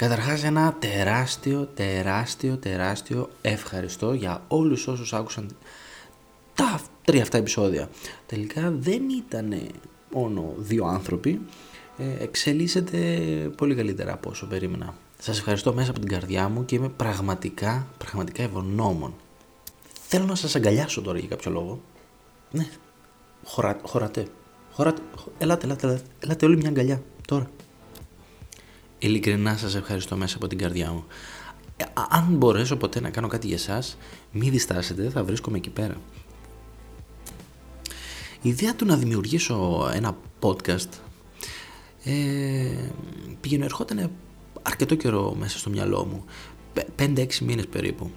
Καταρχάς ένα τεράστιο, τεράστιο, τεράστιο ευχαριστώ για όλους όσους άκουσαν τα τρία αυτά επεισόδια. Τελικά δεν ήταν μόνο δύο άνθρωποι, ε, εξελίσσεται πολύ καλύτερα από όσο περίμενα. Σας ευχαριστώ μέσα από την καρδιά μου και είμαι πραγματικά, πραγματικά ευγνώμων. Θέλω να σας αγκαλιάσω τώρα για κάποιο λόγο. Ναι, χωρά, χωράτε. Χωράτε. Ελάτε, ελάτε, ελάτε, ελάτε όλοι μια αγκαλιά τώρα. Ειλικρινά σας ευχαριστώ μέσα από την καρδιά μου. Ε, αν μπορέσω ποτέ να κάνω κάτι για εσάς, μη διστάσετε, θα βρίσκομαι εκεί πέρα. Η ιδέα του να δημιουργήσω ένα podcast ε, πήγαινε ερχόταν αρκετό καιρό μέσα στο μυαλό μου. 5-6 μήνες περίπου.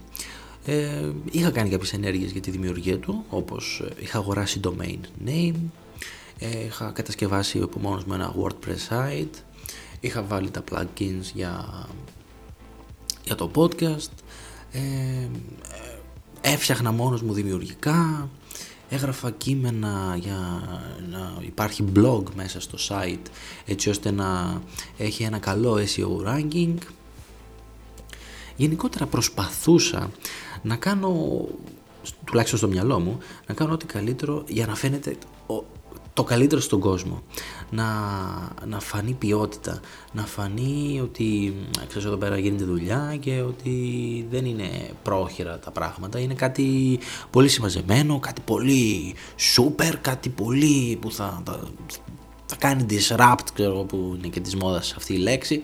Ε, είχα κάνει κάποιες ενέργειες για τη δημιουργία του, όπως ε, είχα αγοράσει domain name, ε, είχα κατασκευάσει από μόνος μου ένα WordPress site, είχα βάλει τα plugins για, για το podcast, ε, ε, έφτιαχνα μόνος μου δημιουργικά, έγραφα κείμενα για να υπάρχει blog μέσα στο site έτσι ώστε να έχει ένα καλό SEO ranking. Γενικότερα προσπαθούσα να κάνω, τουλάχιστον στο μυαλό μου, να κάνω ό,τι καλύτερο για να φαίνεται το καλύτερο στον κόσμο. Να, να φανεί ποιότητα, να φανεί ότι ξέρεις εδώ πέρα γίνεται δουλειά και ότι δεν είναι πρόχειρα τα πράγματα, είναι κάτι πολύ συμμαζεμένο, κάτι πολύ super, κάτι πολύ που θα, θα, θα κάνει disrupt, ξέρω που είναι και της μόδας αυτή η λέξη.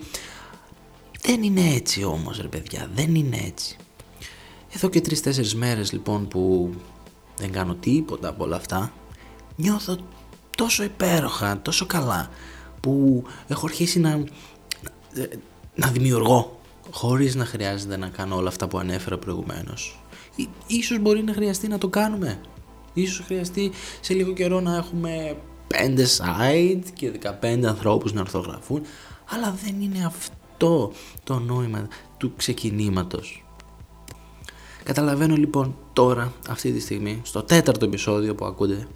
Δεν είναι έτσι όμως ρε παιδιά, δεν είναι έτσι. Εδώ και τρεις-τέσσερις μέρες λοιπόν που δεν κάνω τίποτα από όλα αυτά, νιώθω τόσο υπέροχα, τόσο καλά που έχω αρχίσει να, να δημιουργώ χωρίς να χρειάζεται να κάνω όλα αυτά που ανέφερα προηγουμένως. ίσως μπορεί να χρειαστεί να το κάνουμε. Ίσως χρειαστεί σε λίγο καιρό να έχουμε 5 site και 15 ανθρώπους να ορθογραφούν αλλά δεν είναι αυτό το νόημα του ξεκινήματος. Καταλαβαίνω λοιπόν τώρα, αυτή τη στιγμή, στο τέταρτο επεισόδιο που ακούτε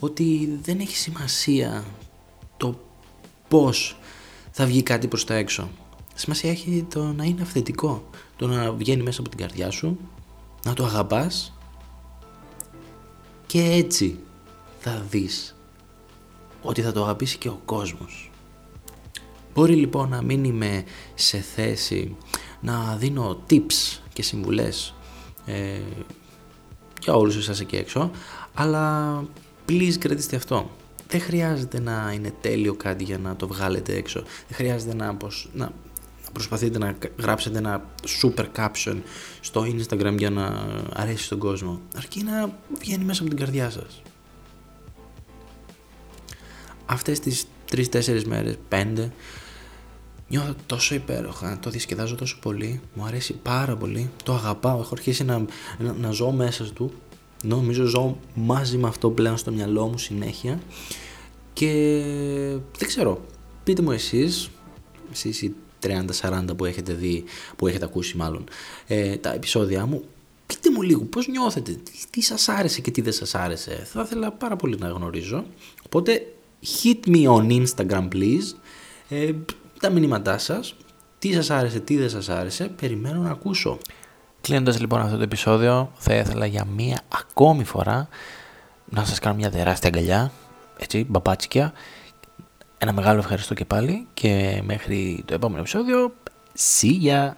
ότι δεν έχει σημασία το πώς θα βγει κάτι προς τα έξω. Σημασία έχει το να είναι αυθεντικό, το να βγαίνει μέσα από την καρδιά σου, να το αγαπάς και έτσι θα δεις ότι θα το αγαπήσει και ο κόσμος. Μπορεί λοιπόν να μην είμαι σε θέση να δίνω tips και συμβουλές ε, για όλους εσάς εκεί έξω, αλλά please κρατήστε αυτό. Δεν χρειάζεται να είναι τέλειο κάτι για να το βγάλετε έξω. Δεν χρειάζεται να, να, προσπαθείτε να γράψετε ένα super caption στο Instagram για να αρέσει στον κόσμο. Αρκεί να βγαίνει μέσα από την καρδιά σας. Αυτές τις 3-4 μέρες, 5, νιώθω τόσο υπέροχα, το διασκεδάζω τόσο πολύ, μου αρέσει πάρα πολύ, το αγαπάω, έχω αρχίσει να, να, να ζω μέσα του Νομίζω ζω μαζί με αυτό πλέον στο μυαλό μου συνέχεια και δεν ξέρω, πείτε μου εσείς, εσείς οι 30-40 που έχετε δει, που έχετε ακούσει μάλλον ε, τα επεισόδια μου, πείτε μου λίγο πώς νιώθετε, τι σας άρεσε και τι δεν σας άρεσε. Θα ήθελα πάρα πολύ να γνωρίζω. Οπότε hit me on Instagram please, ε, τα μηνύματά σας, τι σας άρεσε, τι δεν σας άρεσε, περιμένω να ακούσω. Κλείνοντας λοιπόν αυτό το επεισόδιο, θα ήθελα για μία ακόμη φορά να σας κάνω μια τεράστια αγκαλιά, έτσι, μπαπάτσικια. Ένα μεγάλο ευχαριστώ και πάλι και μέχρι το επόμενο επεισόδιο, see ya!